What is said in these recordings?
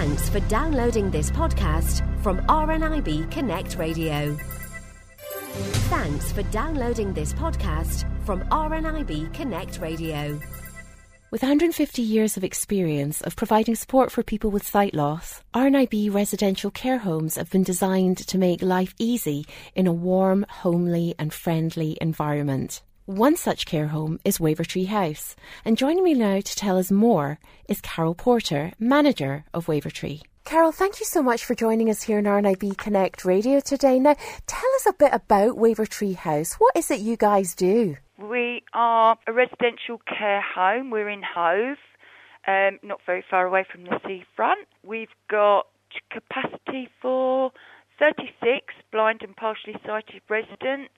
Thanks for downloading this podcast from RNIB Connect Radio. Thanks for downloading this podcast from RNIB Connect Radio. With 150 years of experience of providing support for people with sight loss, RNIB residential care homes have been designed to make life easy in a warm, homely, and friendly environment. One such care home is Wavertree House, and joining me now to tell us more is Carole Porter, manager of Wavertree. Carole, thank you so much for joining us here on RNIB Connect Radio today. Now, tell us a bit about Wavertree House. What is it you guys do? We are a residential care home. We're in Hove, um, not very far away from the seafront. We've got capacity for 36 blind and partially sighted residents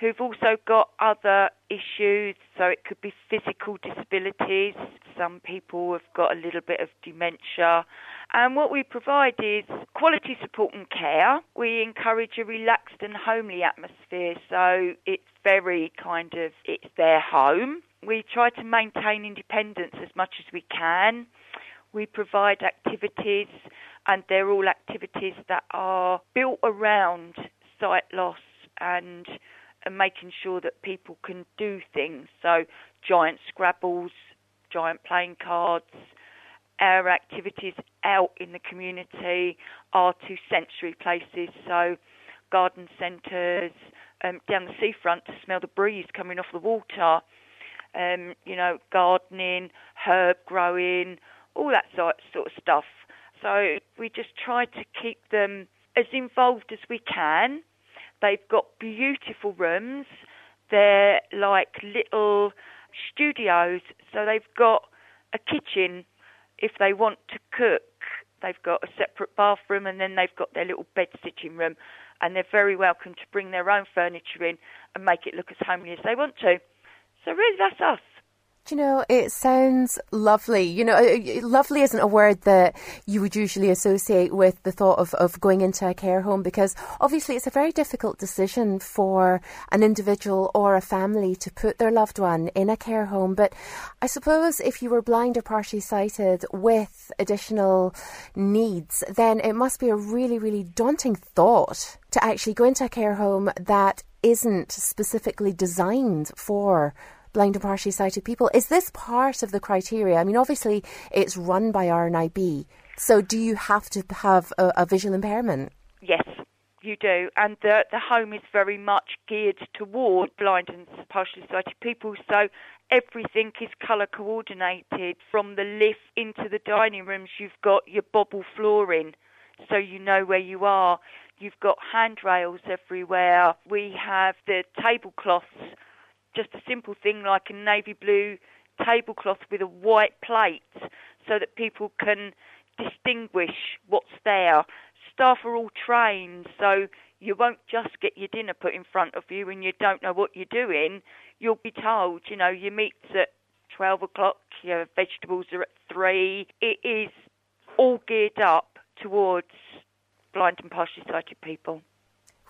who've also got other issues. So it could be physical disabilities. Some people have got a little bit of dementia. And what we provide is quality support and care. We encourage a relaxed and homely atmosphere. So it's very kind of, it's their home. We try to maintain independence as much as we can. We provide activities, and they're all activities that are built around sight loss and and making sure that people can do things. So, giant scrabbles, giant playing cards, our activities out in the community are to sensory places, so garden centres, um, down the seafront to smell the breeze coming off the water, um, you know, gardening, herb growing, all that sort, sort of stuff. So we just try to keep them as involved as we can They've got beautiful rooms. They're like little studios. So they've got a kitchen if they want to cook. They've got a separate bathroom and then they've got their little bed sitting room. And they're very welcome to bring their own furniture in and make it look as homely as they want to. So really, that's us you know, it sounds lovely. You know, lovely isn't a word that you would usually associate with the thought of, of going into a care home because obviously it's a very difficult decision for an individual or a family to put their loved one in a care home. But I suppose if you were blind or partially sighted with additional needs, then it must be a really, really daunting thought to actually go into a care home that isn't specifically designed for blind and partially sighted people. Is this part of the criteria? I mean, obviously, it's run by RNIB. So, do you have to have a, a visual impairment? Yes, you do. And the, the home is very much geared toward blind and partially sighted people. So, everything is colour coordinated from the lift into the dining rooms. You've got your bobble flooring, so you know where you are. You've got handrails everywhere. We have the tablecloths just a simple thing like a navy blue tablecloth with a white plate so that people can distinguish what's there. Staff are all trained, so you won't just get your dinner put in front of you and you don't know what you're doing. You'll be told, you know, your meat's at 12 o'clock, your vegetables are at 3. It is all geared up towards blind and partially sighted people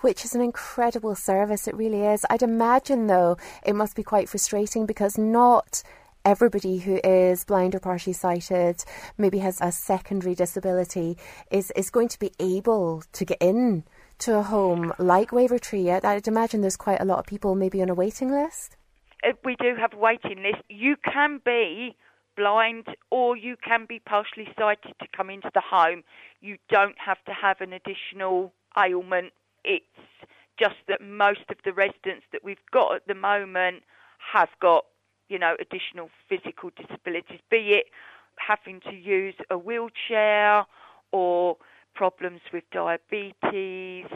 which is an incredible service. It really is. I'd imagine, though, it must be quite frustrating because not everybody who is blind or partially sighted, maybe has a secondary disability, is, is going to be able to get in to a home like Wavertree. I'd imagine there's quite a lot of people maybe on a waiting list. Uh, we do have a waiting list. You can be blind or you can be partially sighted to come into the home. You don't have to have an additional ailment it's just that most of the residents that we've got at the moment have got, you know, additional physical disabilities, be it having to use a wheelchair or problems with diabetes,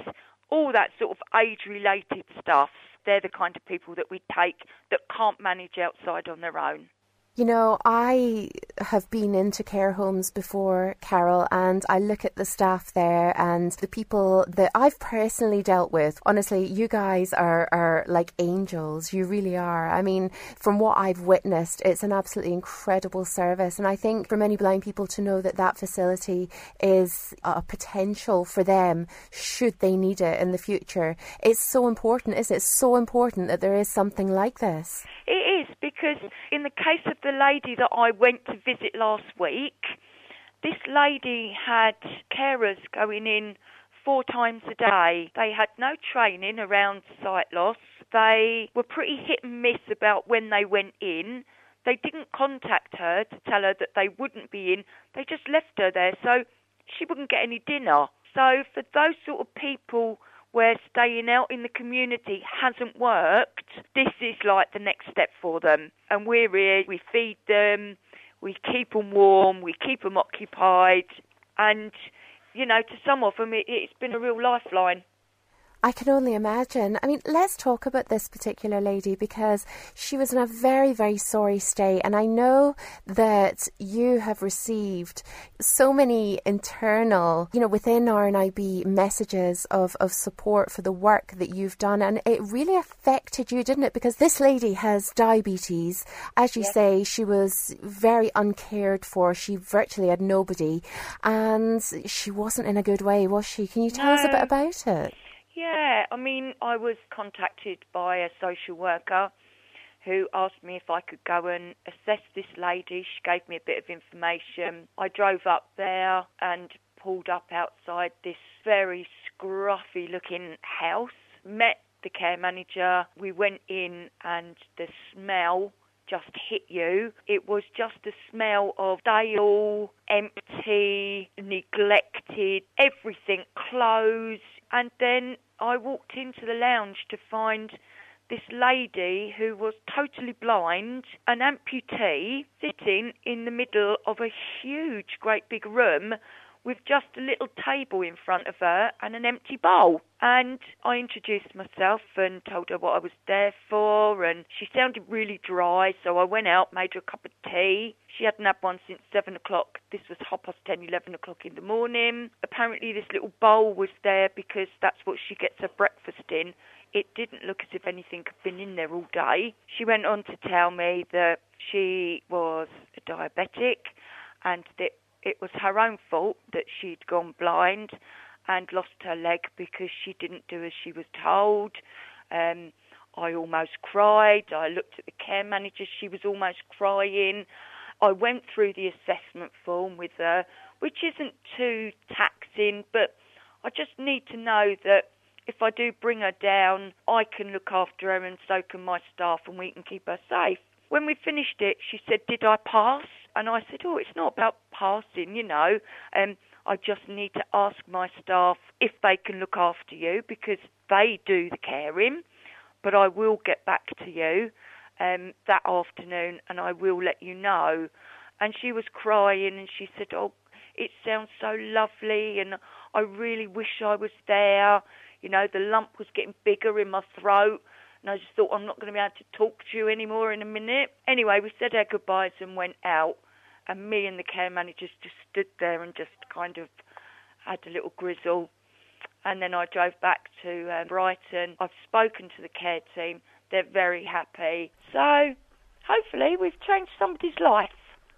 all that sort of age related stuff. They're the kind of people that we take that can't manage outside on their own. You know, I have been into care homes before, Carole, and I look at the staff there and the people that I've personally dealt with. Honestly, you guys are, are like angels. You really are. I mean, from what I've witnessed, it's an absolutely incredible service. And I think for many blind people to know that that facility is a potential for them should they need it in the future, it's so important, is it? It's so important that there is something like this. Is because in the case of the lady that I went to visit last week, this lady had carers going in four times a day. They had no training around sight loss. They were pretty hit and miss about when they went in. They didn't contact her to tell her that they wouldn't be in. They just left her there so she wouldn't get any dinner. So for those sort of people where staying out in the community hasn't worked, this is like the next step for them. And we're here, we feed them, we keep them warm, we keep them occupied, and you know, to some of them, it, it's been a real lifeline. I can only imagine. I mean, let's talk about this particular lady because she was in a very, very sorry state. And I know that you have received so many internal, you know, within RNIB messages of, of support for the work that you've done. And it really affected you, didn't it? Because this lady has diabetes. As you yes. say, she was very uncared for. She virtually had nobody. And she wasn't in a good way, was she? Can you tell no. us a bit about it? Yeah, I mean, I was contacted by a social worker who asked me if I could go and assess this lady. She gave me a bit of information. I drove up there and pulled up outside this very scruffy looking house, met the care manager. We went in and the smell just hit you. It was just the smell of stale, empty, neglected, everything closed. And then I walked into the lounge to find this lady who was totally blind, an amputee, sitting in the middle of a huge, great big room with just a little table in front of her and an empty bowl. And I introduced myself and told her what I was there for, and she sounded really dry, so I went out, made her a cup of tea. She hadn't had one since seven o'clock. This was half past ten, eleven o'clock in the morning. Apparently, this little bowl was there because that's what she gets her breakfast in. It didn't look as if anything had been in there all day. She went on to tell me that she was a diabetic and that it was her own fault that she'd gone blind and lost her leg because she didn't do as she was told. Um, I almost cried. I looked at the care manager. She was almost crying. I went through the assessment form with her, which isn't too taxing, but I just need to know that if I do bring her down, I can look after her and so can my staff and we can keep her safe. When we finished it, she said, Did I pass? And I said, Oh, it's not about passing, you know. Um, I just need to ask my staff if they can look after you because they do the caring. But I will get back to you um, that afternoon and I will let you know. And she was crying and she said, Oh, it sounds so lovely and I really wish I was there. You know, the lump was getting bigger in my throat and I just thought I'm not going to be able to talk to you anymore in a minute. Anyway, we said our goodbyes and went out, and me and the care managers just stood there and just kind of had a little grizzle. And then I drove back to um, Brighton. I've spoken to the care team. They're very happy. So hopefully we've changed somebody's life.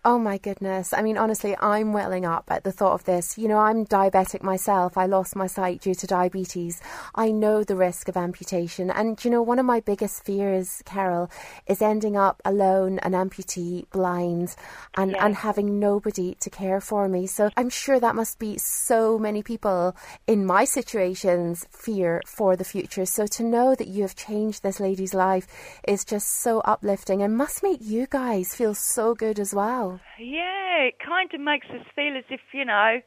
Oh my goodness. I mean, honestly, I'm welling up at the thought of this. You know, I'm diabetic myself. I lost my sight due to diabetes. I know the risk of amputation. And, you know, one of my biggest fears, Carole, is ending up alone, an amputee, blind, and, yes. and having nobody to care for me. So I'm sure that must be so many people in my situation's fear for the future. So to know that you have changed this lady's life is just so uplifting and must make you guys feel so good as well. Yeah, it kind of makes us feel as if, you know,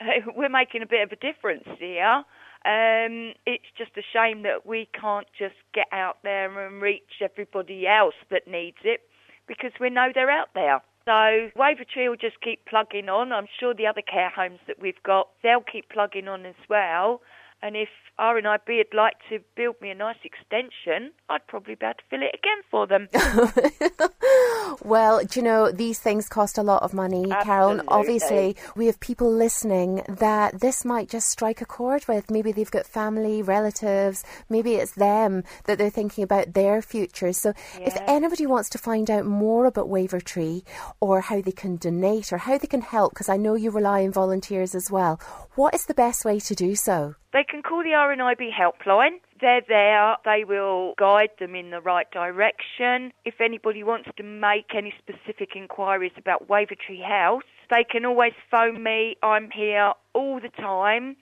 we're making a bit of a difference here. Um, it's just a shame that we can't just get out there and reach everybody else that needs it because we know they're out there. So Wavertree will just keep plugging on. I'm sure the other care homes that we've got, they'll keep plugging on as well. And if R and I B. would like to build me a nice extension, I'd probably be able to fill it again for them. well, do you know, these things cost a lot of money, Absolutely. Carole. And obviously, we have people listening that this might just strike a chord with. Maybe they've got family, relatives, maybe it's them that they're thinking about their futures. So yeah. if anybody wants to find out more about Wavertree or how they can donate or how they can help, because I know you rely on volunteers as well, what is the best way to do so? They can call the RNIB helpline. They're there. They will guide them in the right direction. If anybody wants to make any specific inquiries about Wavertree House, they can always phone me. I'm here all the time.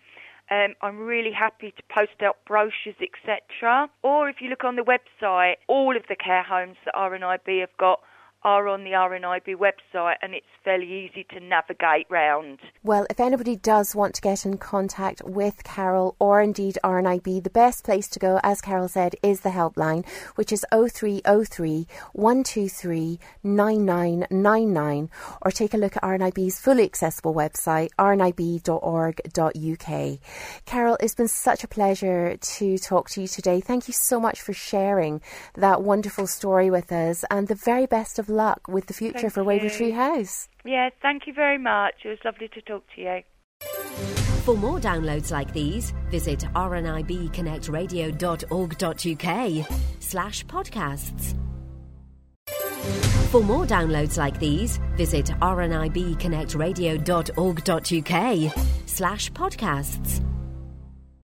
Um, I'm really happy to post out brochures, etc. Or if you look on the website, all of the care homes that RNIB have got are on the RNIB website and it's fairly easy to navigate round. Well, if anybody does want to get in contact with Carole or indeed RNIB, the best place to go, as Carole said, is the helpline, which is 0303 123 9999, or take a look at RNIB's fully accessible website, rnib.org.uk. Carole, it's been such a pleasure to talk to you today. Thank you so much for sharing that wonderful story with us and the very best of luck with the future Thank for Wavertree House. Yeah, thank you very much. It was lovely to talk to you. For more downloads like these, visit rnibconnectradio.org.uk slash podcasts. For more downloads like these, visit rnibconnectradio.org.uk slash podcasts.